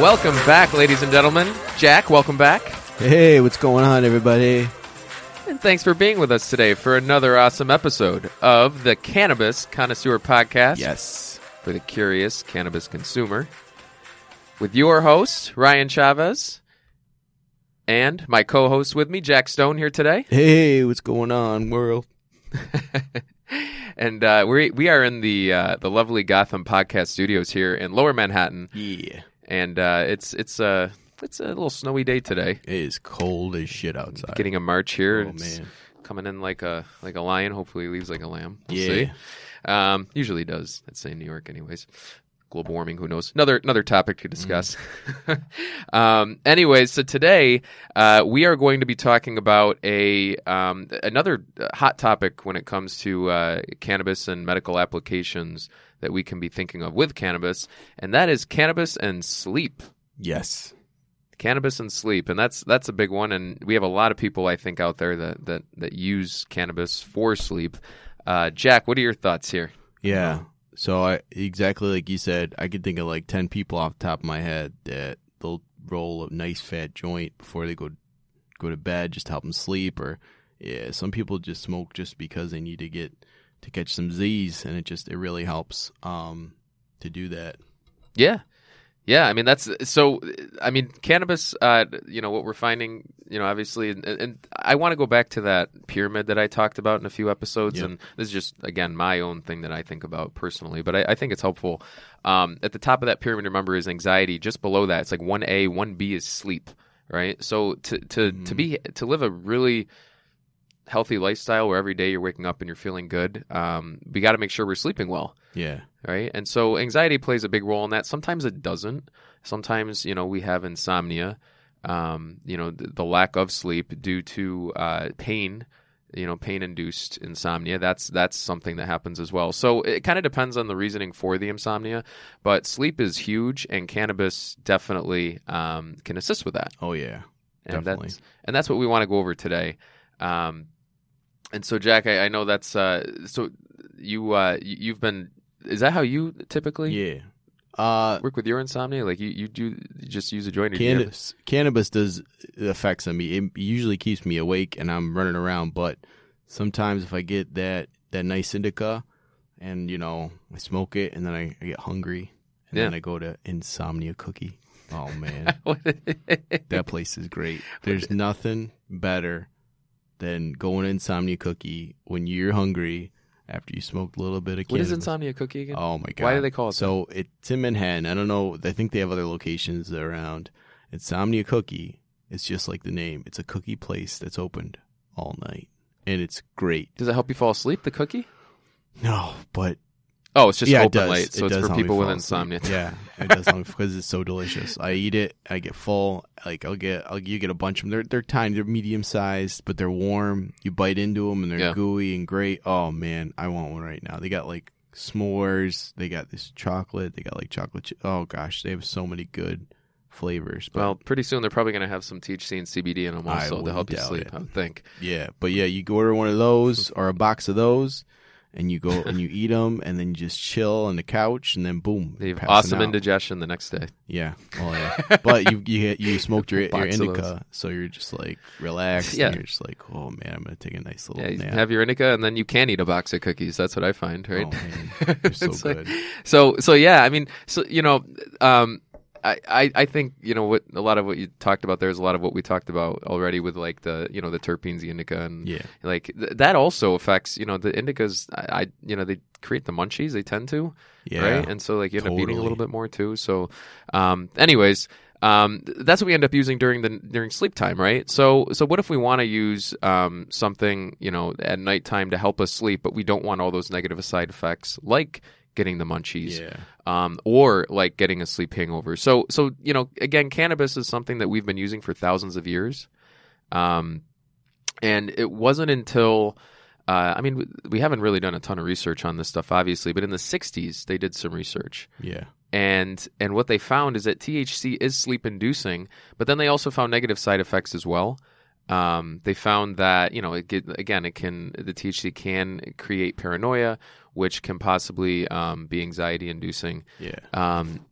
Welcome back, ladies and gentlemen. Jack, welcome back. Hey, what's going on, everybody? And thanks for being with us today for another awesome episode of the Cannabis Connoisseur Podcast Yes. for the curious cannabis consumer. With your host, Ryan Chavez, and my co host with me, Jack Stone, here today. Hey, what's going on, world? and uh, we we are in the uh, the lovely Gotham Podcast Studios here in Lower Manhattan, Yeah. And uh, it's it's a it's a little snowy day today. It is cold as shit outside. Getting a March here, oh, it's man. coming in like a like a lion. Hopefully, he leaves like a lamb. We'll Yeah. see. Um, usually does. I'd say in New York, anyways. Global warming, who knows? Another another topic to discuss. um, anyways, so today uh, we are going to be talking about a um, another hot topic when it comes to uh, cannabis and medical applications that we can be thinking of with cannabis, and that is cannabis and sleep Yes. cannabis and sleep and that's that's a big one and we have a lot of people i think out there that that, that use cannabis for sleep uh, jack what are your thoughts here Yeah. So I exactly like you said, I could think of like ten people off the top of my head that they'll roll a nice fat joint before they go go to bed just to help them sleep or yeah, some people just smoke just because they need to get to catch some Z's and it just it really helps um to do that. yeah yeah i mean that's so i mean cannabis uh, you know what we're finding you know obviously and, and i want to go back to that pyramid that i talked about in a few episodes Yep. and this is just again my own thing that i think about personally but i, I think it's helpful. Um, at the top of that pyramid remember is anxiety. Just below that it's like 1a 1b is sleep right? So to to to be to live a really healthy lifestyle where every day you're waking up and you're feeling good um, we got to make sure we're sleeping well. Yeah. Right and so anxiety plays a big role in that sometimes it doesn't sometimes you know we have insomnia um, you know the, the lack of sleep due to uh, pain you know pain induced insomnia that's that's something that happens as well so it kind of depends on the reasoning for the insomnia but sleep is huge and cannabis definitely um, can assist with that Oh yeah. and Definitely. that's and that's what we want to go over today. Um, and so, Jack, I, I know that's uh, so you uh, you- you've been. Is that how you typically Yeah. Uh work with your insomnia? Like you you do you just use a joint? or you have- cannabis cannabis does affects on me. It usually keeps me awake and I'm running around, but sometimes if I get that that nice indica and you know I smoke it and then I, I get hungry and then I go to insomnia cookie. Oh man, that place is great. There's nothing better than going to insomnia cookie when you're hungry after you smoked a little bit of what cannabis. is insomnia cookie again? Oh my god! Why do they call it so? It's in Manhattan. I don't know. I think they have other locations around. Insomnia Cookie. It's just like the name. It's a cookie place that's opened all night, and it's great. Does it help you fall asleep? The cookie? No, but Oh, it's just yeah, it open does. late, so It it's for people with insomnia. Yeah, it does because it's so delicious. I eat it. I get full. Like I'll get. I'll, you get a bunch of them. They're they're tiny. They're medium sized, but they're warm. You bite into them and they're Yeah. gooey and great. Oh man, I want one right now. They got like s'mores. They got this chocolate. They got like chocolate. Ch- oh gosh, they have so many good flavors. But Well, pretty soon they're probably going to have some THC and CBD in them also to help you sleep. it. I would think. yeah, but yeah, you go order one of those or a box of those. And you go and you eat them, and then you just chill on the couch, and then boom, have awesome out. indigestion the next day. Yeah. Oh yeah. but you you you smoked your your indica, so you're just like relaxed. Yeah. And you're just like, oh man, I'm gonna take a nice little Yeah, you nap. have your indica, and then you can eat a box of cookies. That's what I find, right? Oh so It's like- so so yeah i mean so you know um I, I, think you know what a lot of what you talked about there is a lot of what we talked about already with like the you know the terpenes the indica and Yeah. like th- that also affects you know the indicas I, I you know they create the munchies they tend to Yeah. right and so like you end up eating a little bit more too so um anyways um that's what we end up using during the during sleep time right so so what if we want to use um something you know at nighttime to help us sleep but we don't want all those negative side effects like getting the munchies Yeah. um, or like getting a sleep hangover. So, so you know, again, cannabis is something that we've been using for thousands of years, um, and it wasn't until uh, I mean, we- we haven't really done a ton of research on this stuff, obviously, but in the '60s they did some research, Yeah. and and what they found is that THC is sleep inducing, but then they also found negative side effects as well. Um, they found that you know it get, again it can the THC can create paranoia, which can possibly um, be anxiety inducing. Yeah. Um,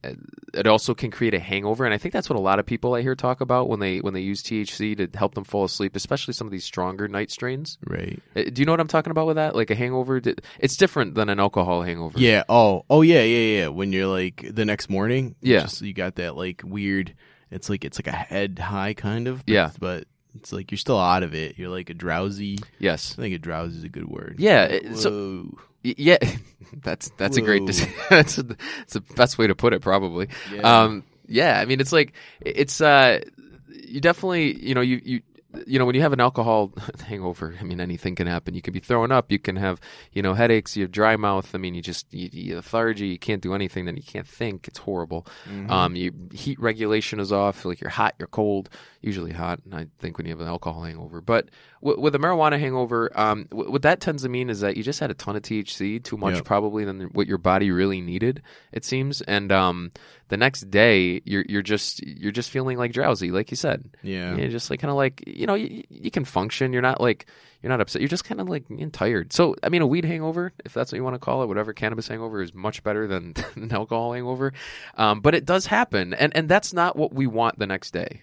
it also can create a hangover, and I think that's what a lot of people I hear talk about when they when they use THC to help them fall asleep, especially some of these stronger night strains. Right. Uh, Do you know what I'm talking about with that? Like a hangover, it's different than an alcohol hangover. Yeah. Oh. Oh. Yeah. Yeah. Yeah. When you're like the next morning. Yeah. Just, you got that like weird. It's like it's like a head high kind of. But, Yeah. But it's like you're still out of it. You're like a drowsy. Yes. I think a drowsy is a good word. Yeah, it- so- Yeah. that's that's a great. Whoa. That's a, that's the best way to put it, probably. Yeah. Um, yeah, I mean, it's like it's uh, you definitely, you know, you you you know, when you have an alcohol hangover, I mean, anything can happen. You can be throwing up. You can have, you know, headaches. You have dry mouth. I mean, you just you, you lethargy. You can't do anything. Then you can't think. It's horrible. Mhm. Um, you heat regulation is off. Like you're hot, you're cold. Usually hot. And I think when you have an alcohol hangover, but w- with a marijuana hangover, um, w- what that tends to mean is that you just had a ton of THC, too much Yeah. probably than what your body really needed. It seems, and um, the next day you're you're just you're just feeling like drowsy, like you said. yeah. You're just like kind of like you know you, you can function. You're not like you're not upset. You're just kind of like tired. So I mean, a weed hangover, if that's what you want to call it, whatever cannabis hangover is much better than an alcohol hangover. Um, but it does happen, and and that's not what we want the next day,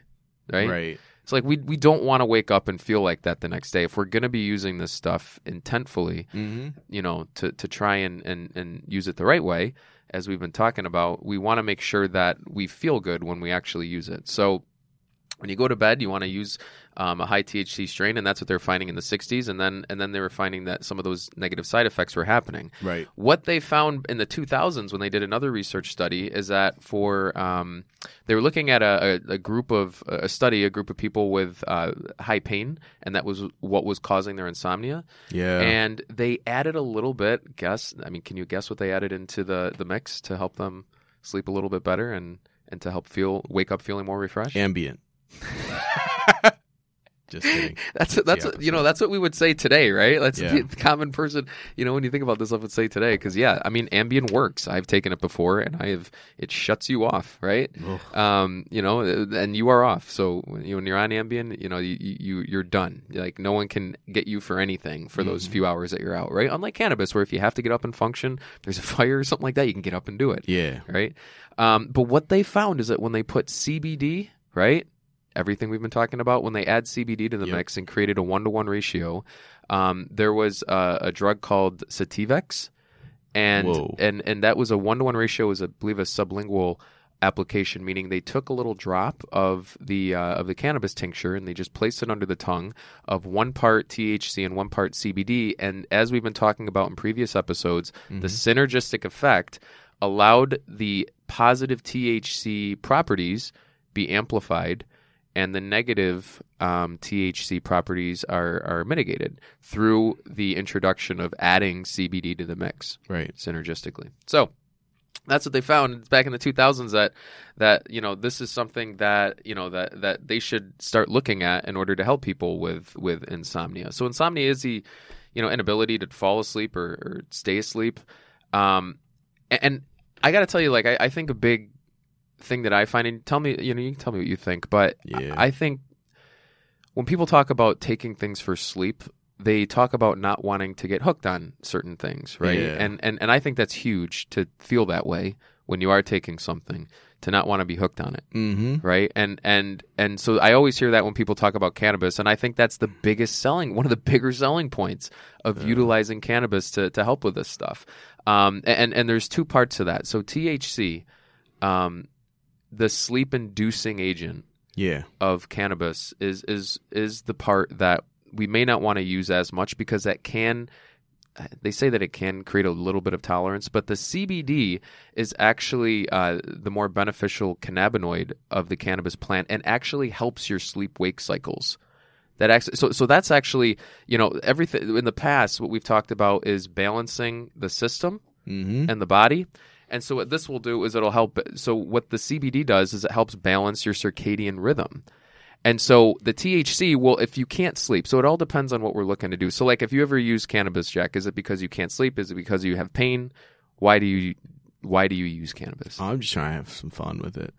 right? Right. It's like we we don't want to wake up and feel like that the next day. If we're gonna be using this stuff intentfully, Mm-hmm. you know, to, to try and, and, and use it the right way, as we've been talking about, we want to make sure that we feel good when we actually use it. So when you go to bed, you want to use um, a high THC strain, and that's what they're finding in the 60s. And then and then they were finding that some of those negative side effects were happening. Right. What they found in the 2000s when they did another research study is that for um, they were looking at a, a, group of a study, a group of people with uh, high pain, and that was what was causing their insomnia Yeah. and they added a little bit. Guess, I mean, can you guess what they added into the the mix to help them sleep a little bit better and and to help feel wake up feeling more refreshed? Ambien. Just kidding. that's that's what, you know that's what we would say today, right? That's Yeah. the common person. You know, when you think about this, I would say today because yeah, I mean, Ambien works. I've taken it before, and I have it shuts you off, right? Ugh. um, you know, and you are off. So when, you, when you're on Ambien, you know, you, you you're done. Like no one can get you for anything for those Mhm. few hours that you're out, right? Unlike cannabis, where if you have to get up and function, there's a fire or something like that, you can get up and do it, Yeah. right? Um, but what they found is that when they put CBD, right, everything we've been talking about, when they add CBD to the Yep. mix and created a one to one ratio, um, there was a, a drug called Sativex, and Whoa. and and that was a one to one ratio. Was I believe a sublingual application, meaning they took a little drop of the uh, of the cannabis tincture and they just placed it under the tongue of one part THC and one part CBD. And as we've been talking about in previous episodes, the synergistic effect allowed the positive THC properties be amplified. And the negative um, THC properties are, are mitigated through the introduction of adding CBD to the mix Right. synergistically. So that's what they found back in the 2000s that that you know this is something that you know that that they should start looking at in order to help people with with insomnia. So insomnia is the you know inability to fall asleep or, or stay asleep. Um, and, and I got to tell you, like I, I think a big thing that I find, and tell me, you know, you can tell me what you think, but Yeah. I, I think when people talk about taking things for sleep, they talk about not wanting to get hooked on certain things, right? Yeah. And and and I think that's huge to feel that way when you are taking something to not want to be hooked on it, Mm-hmm. right? And and and so I always hear that when people talk about cannabis, and I think that's the biggest selling, one of the bigger selling points of Yeah. utilizing cannabis to to help with this stuff. Um, and and there's two parts to that. So THC, um, the sleep inducing agent Yeah. of cannabis is is is the part that we may not want to use as much because that can they say that it can create a little bit of tolerance, but the CBD is actually uh, the more beneficial cannabinoid of the cannabis plant and actually helps your sleep wake cycles. That actually, so so that's actually you know everything in the past. What we've talked about is balancing the system Mm-hmm. and the body. And so what this will do is it'll help. So what the CBD does is it helps balance your circadian rhythm. And so the THC will, if you can't sleep, so it all depends on what we're looking to do. So like if you ever use cannabis, Jack, is it because you can't sleep? Is it because you have pain? Why do you why do you use cannabis? I'm just trying to have some fun with it.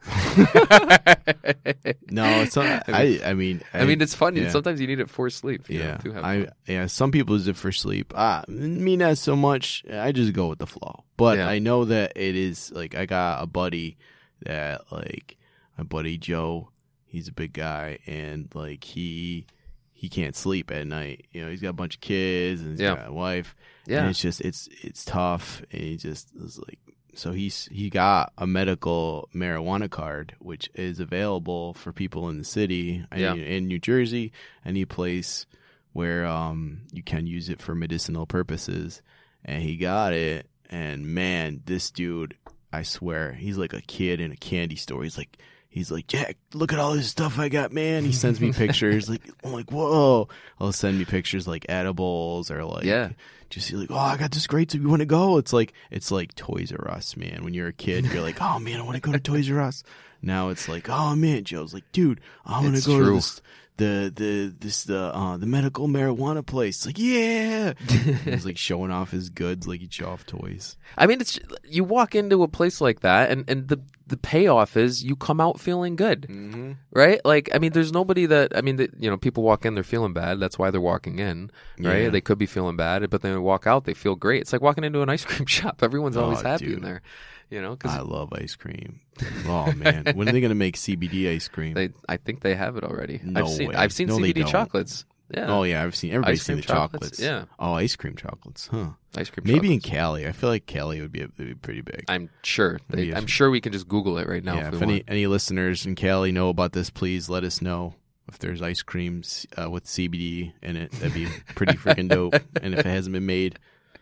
no, it's not. I. I mean, I mean, it's fun. yeah. Sometimes you need it for sleep. you know, yeah, to I yeah. Some people use it for sleep. Ah, me not so much. I just go with the flow. But Yeah. I know that it is like I got a buddy that like my buddy Joe. He's a big guy and like he he can't sleep at night. You know, he's got a bunch of kids and he's Yeah. got a wife. And yeah. it's just it's it's tough. And he just is like so he's he got a medical marijuana card which is available for people in the city Yeah. in, in New Jersey, any place where um you can use it for medicinal purposes. And he got it and man, this dude, I swear, he's like a kid in a candy store. He's like He's like, Jack, look at all this stuff I got, man. He sends me pictures. Like, I'm like, whoa. He'll send me pictures like edibles or like, Yeah. just like, oh, I got this great. So you want to go? It's like, it's like Toys R Us, man. When you're a kid, you're like, oh man, I want to go to Toys R Us. Now it's like, oh man, Joe's like, dude, I want to go true. to this, the the this the uh the medical marijuana place. Like, yeah. He's like showing off his goods, like he'd show off toys. I mean, it's you walk into a place like that, and and the the payoff is you come out feeling good, Mm-hmm. right? Like, I mean, there's nobody that I mean, that, you know, people walk in, they're feeling bad. That's why they're walking in, right? Yeah. They could be feeling bad, but then they walk out, they feel great. It's like walking into an ice cream shop. Everyone's always Oh, happy in there, you know, because I love ice cream. Oh man, when are they gonna make CBD ice cream? they, I think they have it already. No I've seen, way. I've seen No, CBD chocolates. Yeah, Oh yeah, I've seen everybody's seen the chocolates, chocolates. yeah. Oh, ice cream chocolates, huh? ice cream. Maybe in. Cali. I feel like Cali would be, would be pretty big. I'm sure. They, I'm sure we can just Google it right now. yeah, if if any want. any listeners in Cali know about this, please let us know. If there's ice creams uh, with CBD in it, that'd be pretty freaking dope. And if it hasn't been made,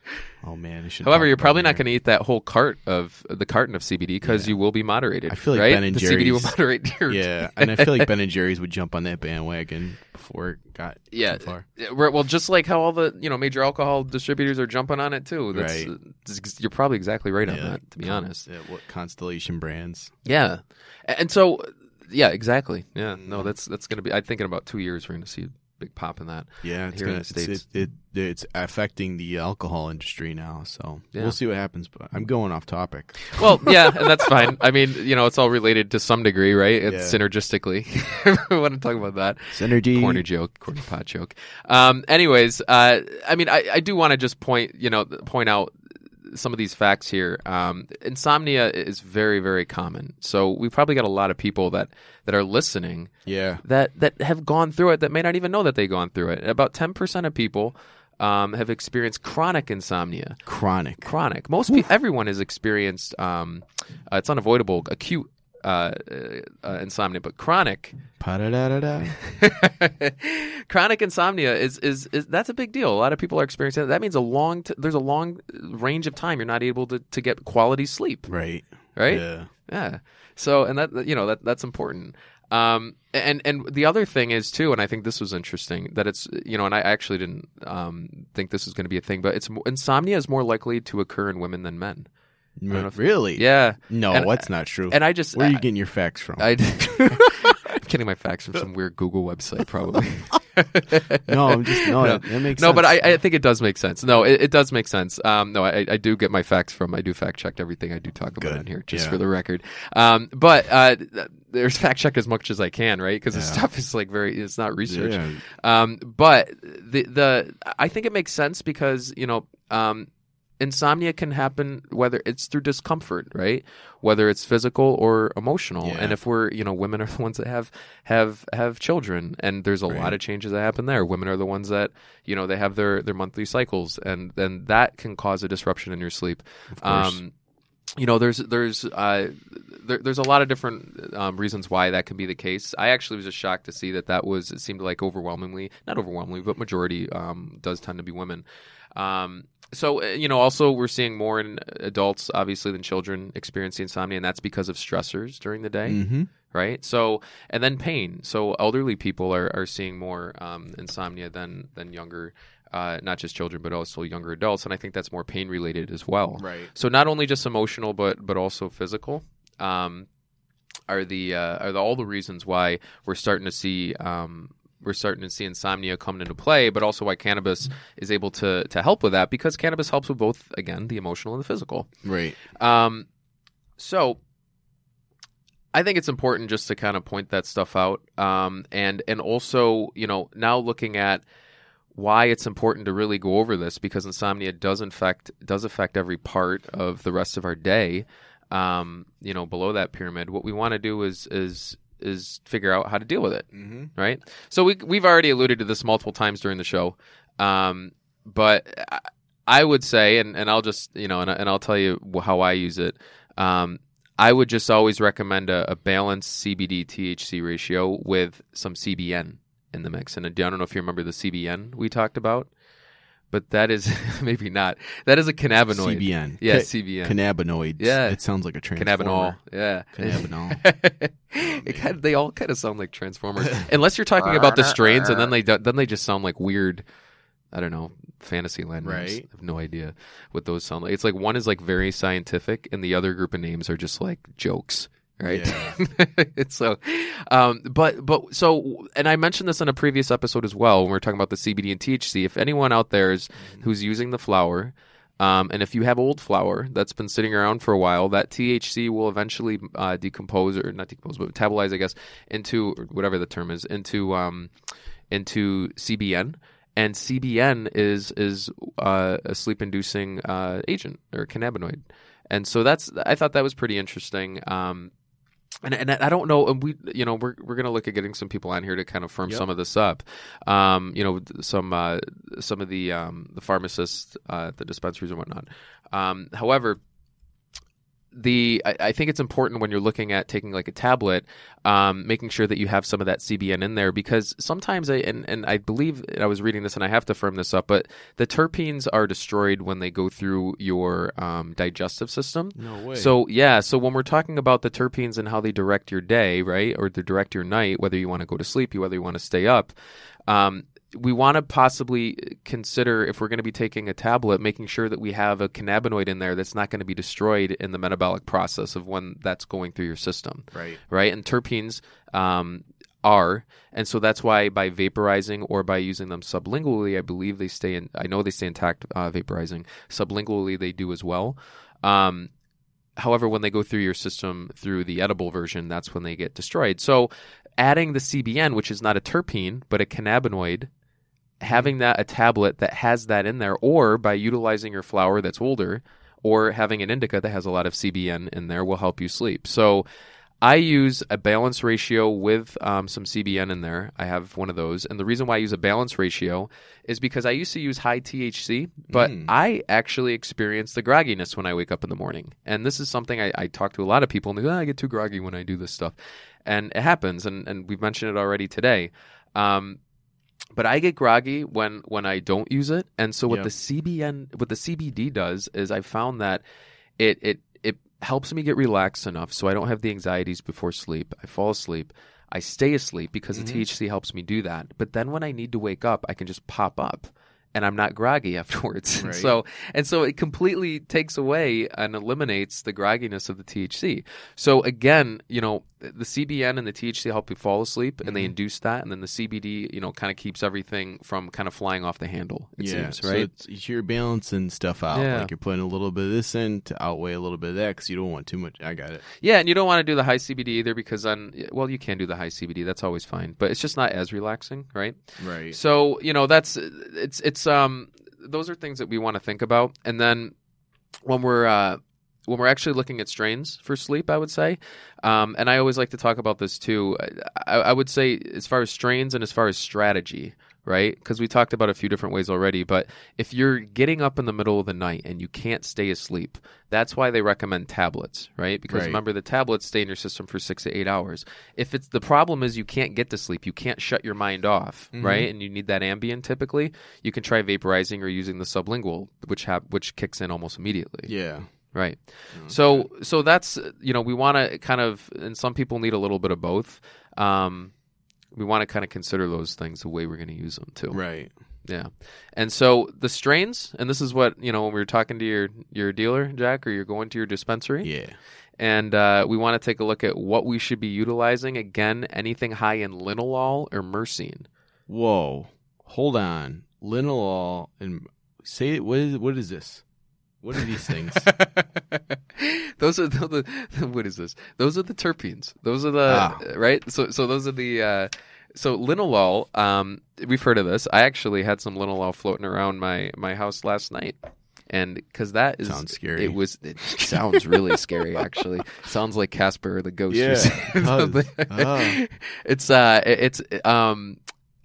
oh man. However, you're probably not going to eat that whole cart of the carton of CBD because Yeah. you will be moderated. I feel like right? Ben and the CBD will Jerry's- moderate your Yeah, and I feel like Ben and Jerry's would jump on that bandwagon before it got Yeah, too far. Well, just like how all the you know major alcohol distributors are jumping on it too. That's, Right. You're probably exactly right on that. To be honest. Yeah, what Constellation brands? Yeah, and so yeah, exactly. Yeah, no, Mm-hmm. that's that's going to be. I think in about two years we're going to see big pop in that. Yeah, it's Here in gonna the it's, States. it, it it's affecting the alcohol industry now. So Yeah. we'll see what happens. But I'm going off topic. Well, yeah, and that's fine. I mean, you know, it's all related to some degree, right? It's Yeah. synergistically. I want to talk about that. Synergy. corner joke, corner pot joke. Um, anyways, uh, I mean, I, I do want to just point, you know, point out some of these facts here. Um, insomnia is very, very common. So we probably got a lot of people that that are listening Yeah. that that have gone through it that may not even know that they've gone through it. About ten percent of people um, have experienced chronic insomnia. Chronic. Chronic. Most people, everyone has experienced. Um, uh, it's unavoidable. Acute. Uh, uh, uh, insomnia, but chronic chronic insomnia is, is is that's a big deal. A lot of people are experiencing that. That means a long t- there's a long range of time you're not able to, to get quality sleep, Right. right? Yeah. Yeah. So and that you know that that's important. Um and and the other thing is too, and I think this was interesting that it's you know, and I actually didn't um think this was going to be a thing, but it's insomnia is more likely to occur in women than men. Really? Yeah. No, And- that's not true. And I just Where are you I- getting your facts from? I, I'm getting my facts from some weird Google website, probably. no, I'm just no. No. That, makes no, sense. but I, I think it does make sense. No, it, it does make sense. Um, no, I, I do get my facts from. I do fact check everything I do talk about Good. on here, just Yeah. for the record. Um, but uh, there's fact check as much as I can, right? Because the Yeah. stuff is like very. It's not research. Yeah. Um, but the the I think it makes sense because you know um, insomnia can happen whether it's through discomfort, right? Whether it's physical or emotional. Yeah. And if we're you know women are the ones that have have have children, and there's a Right. lot of changes that happen there. Women are the ones that you know they have their their monthly cycles, and then that can cause a disruption in your sleep. Um, you know, there's there's uh, there, there's a lot of different um, reasons why that can be the case. I actually was just shocked to see that that was it seemed like overwhelmingly, not overwhelmingly, but majority um, does tend to be women. Um, so uh, you know, also we're seeing more in adults, obviously, than children experiencing insomnia, and that's because of stressors during the day Mhm. right? So and then pain. So elderly people are, are seeing more um, insomnia than than younger, uh, not just children, but also younger adults. And I think that's more pain related as well. Right. So not only just emotional, but but also physical. Um, are the uh, are the, all the reasons why we're starting to see um, we're starting to see insomnia come into play, but also why cannabis is able to to help with that because cannabis helps with both again the emotional and the physical. Right. Um, So I think it's important just to kind of point that stuff out, um, and and also you know now looking at why it's important to really go over this because insomnia does affect does affect every part of the rest of our day. Um, you know, below that pyramid, what we want to do is is is figure out how to deal with it, Mm-hmm. right? So we we've already alluded to this multiple times during the show, um, but I, I would say, and, and I'll just you know, and, and I'll tell you how I use it. Um, I would just always recommend a, a balanced CBD THC ratio with some CBN in the mix. And I don't know if you remember the CBN we talked about, but that is maybe not. That is a cannabinoid. CBN. Yeah, Ca- CBN. Cannabinoids. Yeah. It sounds like a transformer. Cannabinol. Yeah. Cannabinol. it oh, kind of, they all kind of sound like Transformers, unless you're talking about the strains, and then they do, then they just sound like weird. I don't know, Fantasyland names. Right. I have no idea what those sound like. It's like one is like very scientific, and the other group of names are just like jokes, right? it's so, um, but but so, and I mentioned this in a previous episode as well when we were talking about the CBD and THC. If anyone out there is who's using the flower, um, and if you have old flour that's been sitting around for a while, that THC will eventually uh, decompose or not decompose, but metabolize, I guess, into whatever the term is, into um, into CBN. And CBN is is uh, a sleep inducing uh, agent or cannabinoid, and so that's I thought that was pretty interesting. Um, and, and I don't know. And we, you know, we're we're gonna look at getting some people on here to kind of firm Yep. some of this up. Um, you know, some uh, some of the um, the pharmacists, uh, the dispensaries and whatnot. Um, however, the I, I think it's important when you're looking at taking like a tablet, um, making sure that you have some of that CBN in there because sometimes I and, and I believe I was reading this and I have to firm this up, but the terpenes are destroyed when they go through your um, digestive system. No way. So yeah, so when we're talking about the terpenes and how they direct your day, right, or they direct your night, whether you want to go to sleep, whether you want to stay up, um, we want to possibly consider if we're going to be taking a tablet, making sure that we have a cannabinoid in there that's not going to be destroyed in the metabolic process of when that's going through your system right. right? And terpenes um, are, and so that's why by vaporizing or by using them sublingually, I believe they stay in. I know they stay intact uh, vaporizing. Sublingually, they do as well. Um, however, when they go through your system through the edible version, that's when they get destroyed. So, adding the CBN, which is not a terpene but a cannabinoid, having that a tablet that has that in there, or by utilizing your flower that's older, or having an indica that has a lot of CBN in there, will help you sleep. So. I use a balance ratio with um, some CBN in there. I have one of those. And the reason why I use a balance ratio is because I used to use high THC, but Mm. I actually experience the grogginess when I wake up in the morning. And this is something I, I talk to a lot of people, and they go, "Ah, I get too groggy when I do this stuff. And it happens, and, and we've mentioned it already today. Um, but I get groggy when when I don't use it. And so what the CBN what the CBD does is I found that it it it helps me get relaxed enough so I don't have the anxieties before sleep. I fall asleep. I stay asleep because Mhm. the THC helps me do that. But then when I need to wake up, I can just pop up and I'm not groggy afterwards. And so and so it completely takes away and eliminates the grogginess of the THC. So again, you know, the CBN and the THC help you fall asleep and they Mhm. induce that and then the CBD, you know, kind of keeps everything from kind of flying off the handle, it yeah. seems, So right? it's, you're balancing stuff out. Yeah. Like you're putting a little bit of this in to outweigh a little bit of that because you don't want too much. I got it. Yeah, and you don't want to do the high CBD either because then, well, you can do the high CBD. That's always fine, but it's just not as relaxing, right? Right. So you know, that's it's it's um those are things that we want to think about, and then when we're uh, when we're actually looking at strains for sleep, I would say, um, and I always like to talk about this too. I, I would say as far as strains and as far as strategy. Right, because we talked about a few different ways already. But if you're getting up in the middle of the night and you can't stay asleep, that's why they recommend tablets, right? Because Right. remember, the tablets stay in your system for six to eight hours. If it's the problem is you can't get to sleep, you can't shut your mind off, Mhm. right? And you need that ambient typically. You can try vaporizing or using the sublingual, which have which kicks in almost immediately, Yeah. Right? Okay. So so that's you know we want to kind of and some people need a little bit of both. Um, we want to kind of consider those things the way we're going to use them too. Right. Yeah. And so the strains, and this is what, you know, when we were talking to your, your dealer, Jack, or you're going to your dispensary, Yeah. and uh, we want to take a look at what we should be utilizing. Again, anything high in linalool or myrcene. Whoa. Hold on. Linalool and say what is what is this? What are these things? those are the, the what is this? Those are the terpenes. Those are the Ah. right. So so those are the. Uh, so linalool, um, we've heard of this. I actually had some linalool floating around my my house last night, and because that is Sounds scary. It was. It sounds really scary. Actually, sounds like Casper the ghost. Yeah, it. Ah. It's uh, it's um,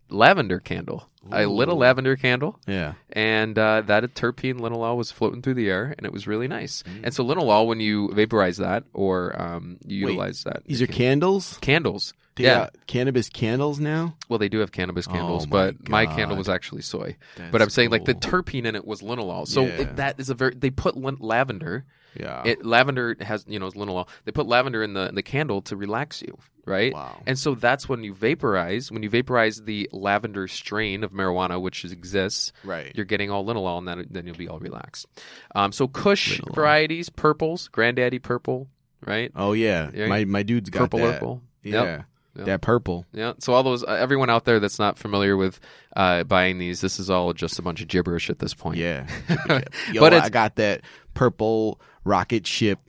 lavender candle. I lit a lavender candle Yeah. and uh, that terpene linalool was floating through the air, and it was really nice. Mm. And so linalool, when you vaporize that or um, you Wait, utilize that, These are can- candles. candles. They yeah. cannabis candles now. Well, they do have cannabis Oh candles, my but my candle was actually soy. That's but I'm saying like the terpene in it was linalool. So Yeah. it, that is a very they put lavender. Yeah. It lavender has you know is linalool. They put lavender in the in the candle to relax you, right? Wow. And so that's when you vaporize. When you vaporize the lavender strain of marijuana, which exists, right. you're getting all linalool, and then then you'll be all relaxed. Um, so Kush Linalool. varieties, purples, Granddaddy purple, right? Oh yeah. Yeah. My my dude's got Purple, that. purple. Yeah. Yep. Yep. That purple. Yeah. So all those, uh, everyone out there that's not familiar with uh, buying these, this is all just a bunch of gibberish at this point. Yeah. Yo, But I got that purple rocket ship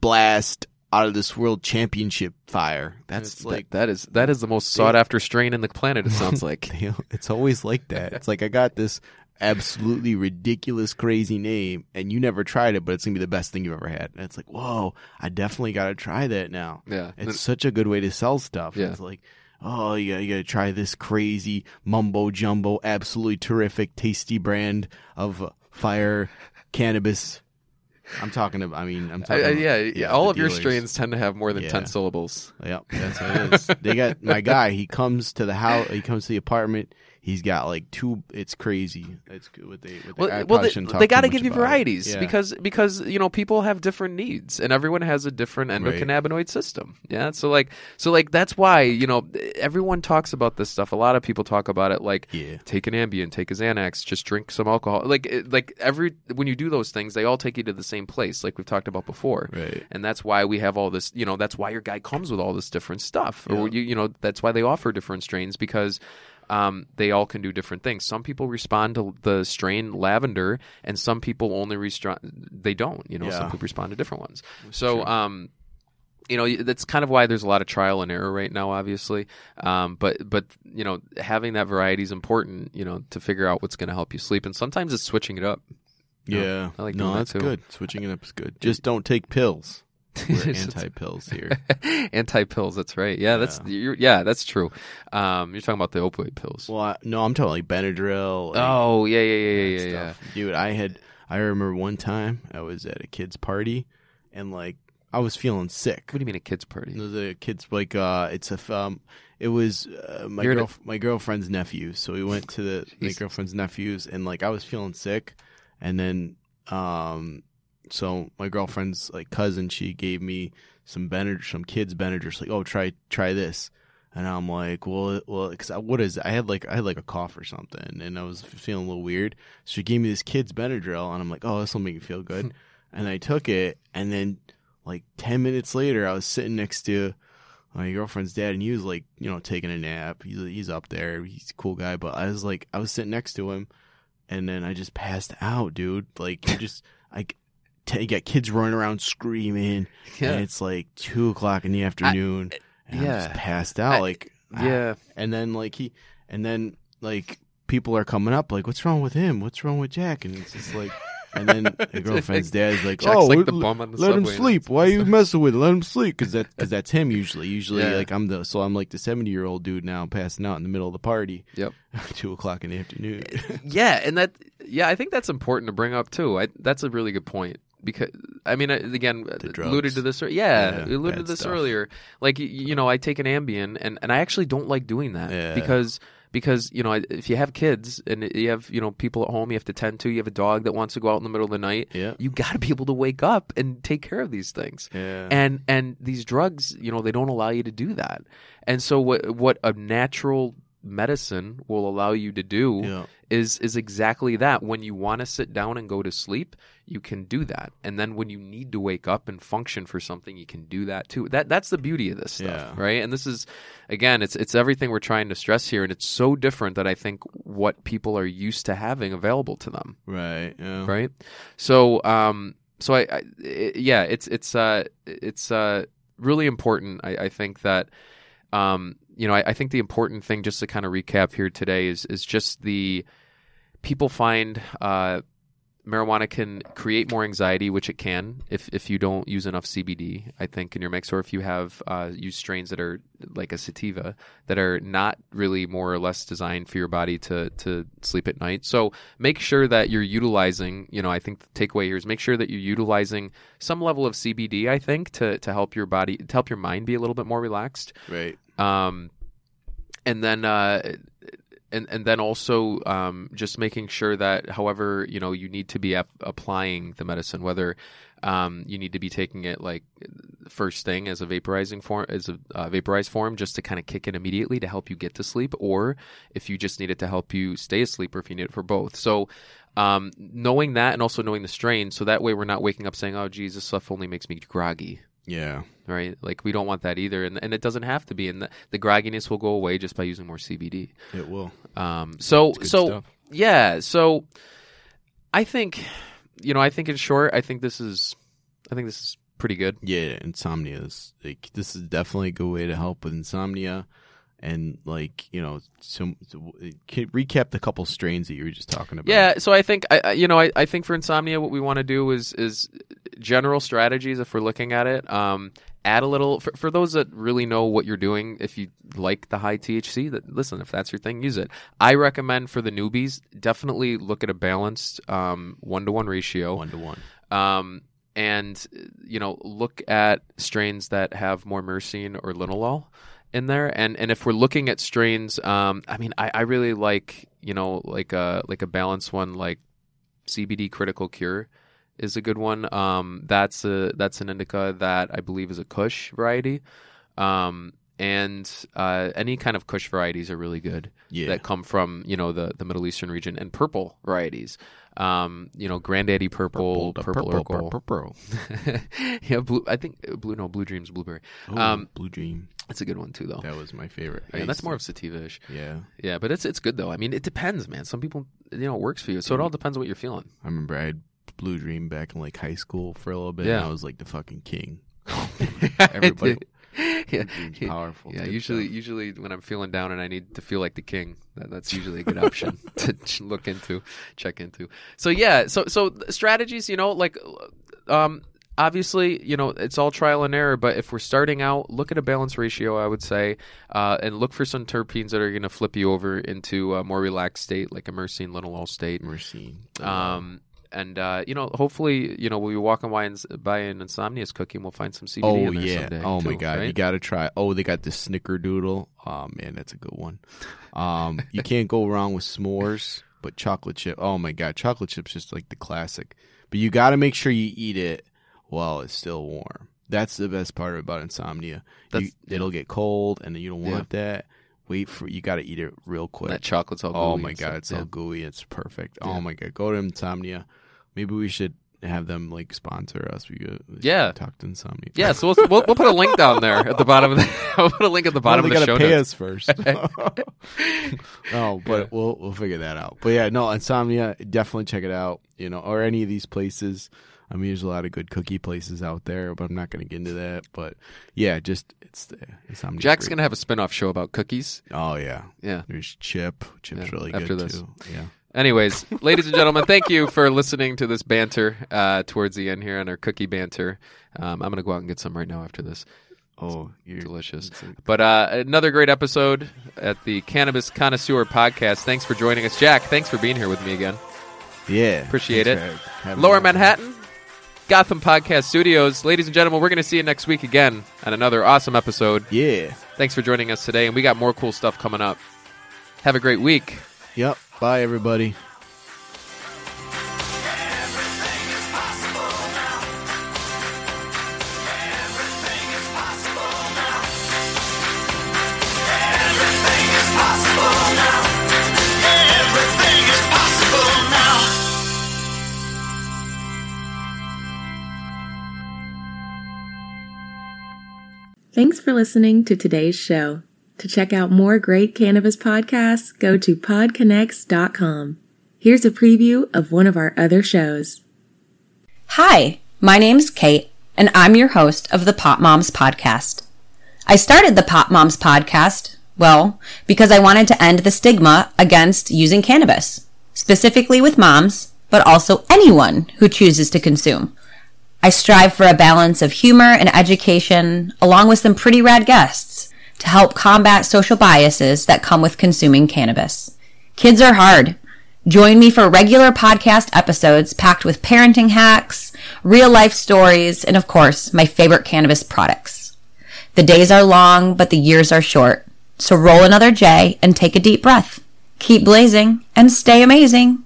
blast out of this world championship fire. That's It's like that is that is the most sought after strain in the planet. It sounds like. it's always like that. It's like I got this absolutely ridiculous crazy name and you never tried it but it's to be the best thing you've ever had. And it's like, "Whoa, I definitely got to try that now." yeah. It's such a good way to sell stuff. Yeah. It's like, oh, you got, you got to try this crazy mumbo jumbo, absolutely terrific, tasty brand of fire cannabis. I'm talking about. I mean, I'm talking. I- about, yeah, yeah, all of your strains tend to have more than Yeah. ten syllables. Yep, that's what it is. they got my guy. He comes to the house. He comes to the apartment. He's got like two. It's crazy. It's good what they. What Well, well they, they got to give you varieties Yeah. because because you know people have different needs and everyone has a different Right. endocannabinoid system. Yeah, so like so like that's why you know everyone talks about this stuff. A lot of people talk about it like yeah, take an Ambien, take a Xanax, just drink some alcohol. Like like every when you do those things, they all take you to the same place, like we've talked about before. right. And that's why we have all this, you know, that's why your guy comes with all this different stuff. Or you, you know, that's why they offer different strains because um, they all can do different things. Some people respond to the strain lavender, and some people only respond. They don't. You know, some people respond to different ones. so, um, you know, that's kind of why there's a lot of trial and error right now, obviously. Um, but but you know, having that variety is important. You know, to figure out what's going to help you sleep, and sometimes it's switching it up. Yeah, I like no, that that's too. good. Switching it up is good. Just don't take pills. We're anti pills here. Anti pills. That's right. Yeah, that's Yeah. you're, yeah, that's true. Um, you're talking about the opioid pills. Well, I, no, I'm talking like Benadryl. Like, oh yeah, yeah, yeah, yeah, yeah, yeah. stuff. dude. I had. I remember one time I was at a kid's party, and like I was feeling sick. What do you mean a kids party? It was a kid's like uh, it's a f- um, it was uh, my You're girl my girlfriend's nephew. So we went to the my girlfriend's nephews, and like I was feeling sick, and then um, so my girlfriend's like cousin, she gave me some Benadryl, some kids Benadryl. She's like, oh, try try this. And I'm like, well, well, because what is? It? I had like I had like a cough or something, and I was feeling a little weird. So she gave me this kid's Benadryl, and I'm like, oh, this will make me feel good. and I took it, and then like ten minutes later, I was sitting next to my girlfriend's dad, and he was like, you know, taking a nap. He's he's up there. He's a cool guy, but I was like, I was sitting next to him, and then I just passed out, dude. Like you just like. T- you got kids running around screaming, and it's like two o'clock in the afternoon, and I'm yeah. just passed out. I- like, ah. yeah. and then like he, and then like people are coming up, like, what's wrong with him? What's wrong with Jack? And it's just like, and then the girlfriend's dad's like, Jack's oh, like the let- bum on the let him sleep. Why are you messing with him? Let him sleep, because that because that's him usually. Usually, Yeah. like I'm the so I'm like the seventy year old dude now passing out in the middle of the party. Yep. two o'clock in the afternoon. Yeah, and that yeah, I think that's important to bring up too. I, that's a really good point because I mean, again, uh, alluded to this. Yeah, Yeah, alluded to this stuff. earlier. Like you know, I take an Ambien, and and I actually don't like doing that Yeah. because. Because you know, if you have kids and you have you know people at home, you have to tend to. You have a dog that wants to go out in the middle of the night. yeah, You got to be able to wake up and take care of these things. yeah, and and these drugs you know they don't allow you to do that and so what what a natural medicine will allow you to do yeah. is is exactly that when you want to sit down and go to sleep you can do that and then when you need to wake up and function for something you can do that too that that's the beauty of this stuff Yeah. right and this is again it's it's everything we're trying to stress here and it's so different that i think what people are used to having available to them Right. Yeah. right? So, um, so I, I it, yeah, it's it's uh, it's uh, really important. I, I think that um, you know, I, I think the important thing, just to kind of recap here today, is is just the people find uh, marijuana can create more anxiety, which it can if if you don't use enough CBD. I think in your mix, or if you have uh, used strains that are like a sativa that are not really more or less designed for your body to to sleep at night. So make sure that you're utilizing. You know, I think the takeaway here is make sure that you're utilizing some level of CBD. I think to to help your body to help your mind be a little bit more relaxed. Right. Um, and then uh, and and then also um, just making sure that however you know you need to be ap- applying the medicine whether um, you need to be taking it like first thing as a vaporizing form as a uh, vaporized form just to kind of kick in immediately to help you get to sleep or if you just need it to help you stay asleep or if you need it for both. So um, knowing that and also knowing the strain so that way we're not waking up saying oh geez this stuff only makes me groggy Yeah. right like we don't want that either and, and it doesn't have to be and the, the grogginess will go away just by using more cbd It will. um, so so stuff. yeah, so I think you know, I think in short, I think this is I think this is pretty good. Yeah, insomnia is like this is definitely a good way to help with insomnia, and like you know, some so, recap the couple strains that you were just talking about. Yeah, so I think I I- you know, I, I think for insomnia what we want to do is is general strategies if we're looking at it. Um add a little for, for those that really know what you're doing if you like the high THC that listen if that's your thing use it. I recommend for the newbies definitely look at a balanced um 1 to 1 ratio. one to one. um, and you know look at strains that have more myrcene or linalool in there and and if we're looking at strains um, i mean I, I really like you know like a like a balanced one like cbd critical cure is a good one um, that's a that's an indica that i believe is a kush variety um, and uh, any kind of kush varieties are really good Yeah, that come from you know the the Middle Eastern region and purple varieties. Um, you know, Granddaddy purple, the purple, purple, purple. yeah, blue. I think uh, blue. No, Blue Dreams, Blueberry. Um, Blue Dream. That's a good one too, though. That was my favorite. Yeah, that's more of sativa-ish. Yeah, Yeah, but it's it's good though. I mean, it depends, man. Some people, you know, it works for you. So it all depends on what you're feeling. I remember I had Blue Dream back in like high school for a little bit. Yeah. and I was like the fucking king. Everybody. yeah, powerful. Yeah, usually, stuff. usually when I'm feeling down and I need to feel like the king, that, that's usually a good option to look into, check into. So yeah, so so strategies, you know, like, um, obviously, you know, it's all trial and error. But if we're starting out, look at a balance ratio, I would say, uh, and look for some terpenes that are going to flip you over into a more relaxed state, like a myrcene linalool state. Myrcene. Um, and uh, you know, hopefully, you know, we'll be walking by, ins- by an insomnia's cookie, and we'll find some CBD Oh in yeah! someday. oh my too, god! You got to try. Oh, they got the Snickerdoodle. Oh man, that's a good one. Um, you can't go wrong with s'mores, but chocolate chip. Oh my god, chocolate chip's just like the classic. But you got to make sure you eat it while it's still warm. That's the best part about insomnia. You, it'll get cold, and then you don't want that. Wait for you. Got to eat it real quick. that chocolate's all. Oh my god, stuff. it's Yeah. so gooey. It's perfect. Yeah. Oh my god, go to Insomnia. Maybe we should have them like sponsor us. We could Yeah. talk to Insomnia. Yeah, so we'll, we'll, we'll put a link down there at the bottom of the. We'll put a link at the bottom well, of the show pay notes. us first. oh, but Yeah. we'll we'll figure that out. But yeah, no, Insomnia, definitely check it out. You know, or any of these places. I mean, there's a lot of good cookie places out there, but I'm not going to get into that. But yeah, just it's the Insomnia. Jack's gonna have a spin-off show about cookies. Oh yeah, Yeah. there's Chip. Chip's Yeah, really after good this. too. Yeah. Anyways, ladies and gentlemen, thank you for listening to this banter uh, towards the end here on our cookie banter. Um, I'm gonna go out and get some right now after this. Oh, you're Delicious. But uh, another great episode at the Cannabis Connoisseur podcast. Thanks for joining us, Jack. Thanks for being here with me again. Yeah. Appreciate Thanks it. Lower. Manhattan, Gotham Podcast Studios. Ladies and gentlemen, we're going to see you next week again on another awesome episode. Yeah. Thanks for joining us today, and we got more cool stuff coming up. Have a great week. Yep. Bye, everybody. Thanks for listening to today's show. To check out more great cannabis podcasts, go to podconnects.com. Here's a preview of one of our other shows. Hi, My name's Kate, and I'm your host of the Pop Moms Podcast. I started the Pop Moms Podcast, well, because I wanted to end the stigma against using cannabis, specifically with moms, but also anyone who chooses to consume. I strive for a balance of humor and education, along with some pretty rad guests, to help combat social biases that come with consuming cannabis. Kids are hard. Join me for regular podcast episodes packed with parenting hacks, real life stories, and of course, my favorite cannabis products. The days are long, but the years are short. So roll another J and take a deep breath. Keep blazing and stay amazing.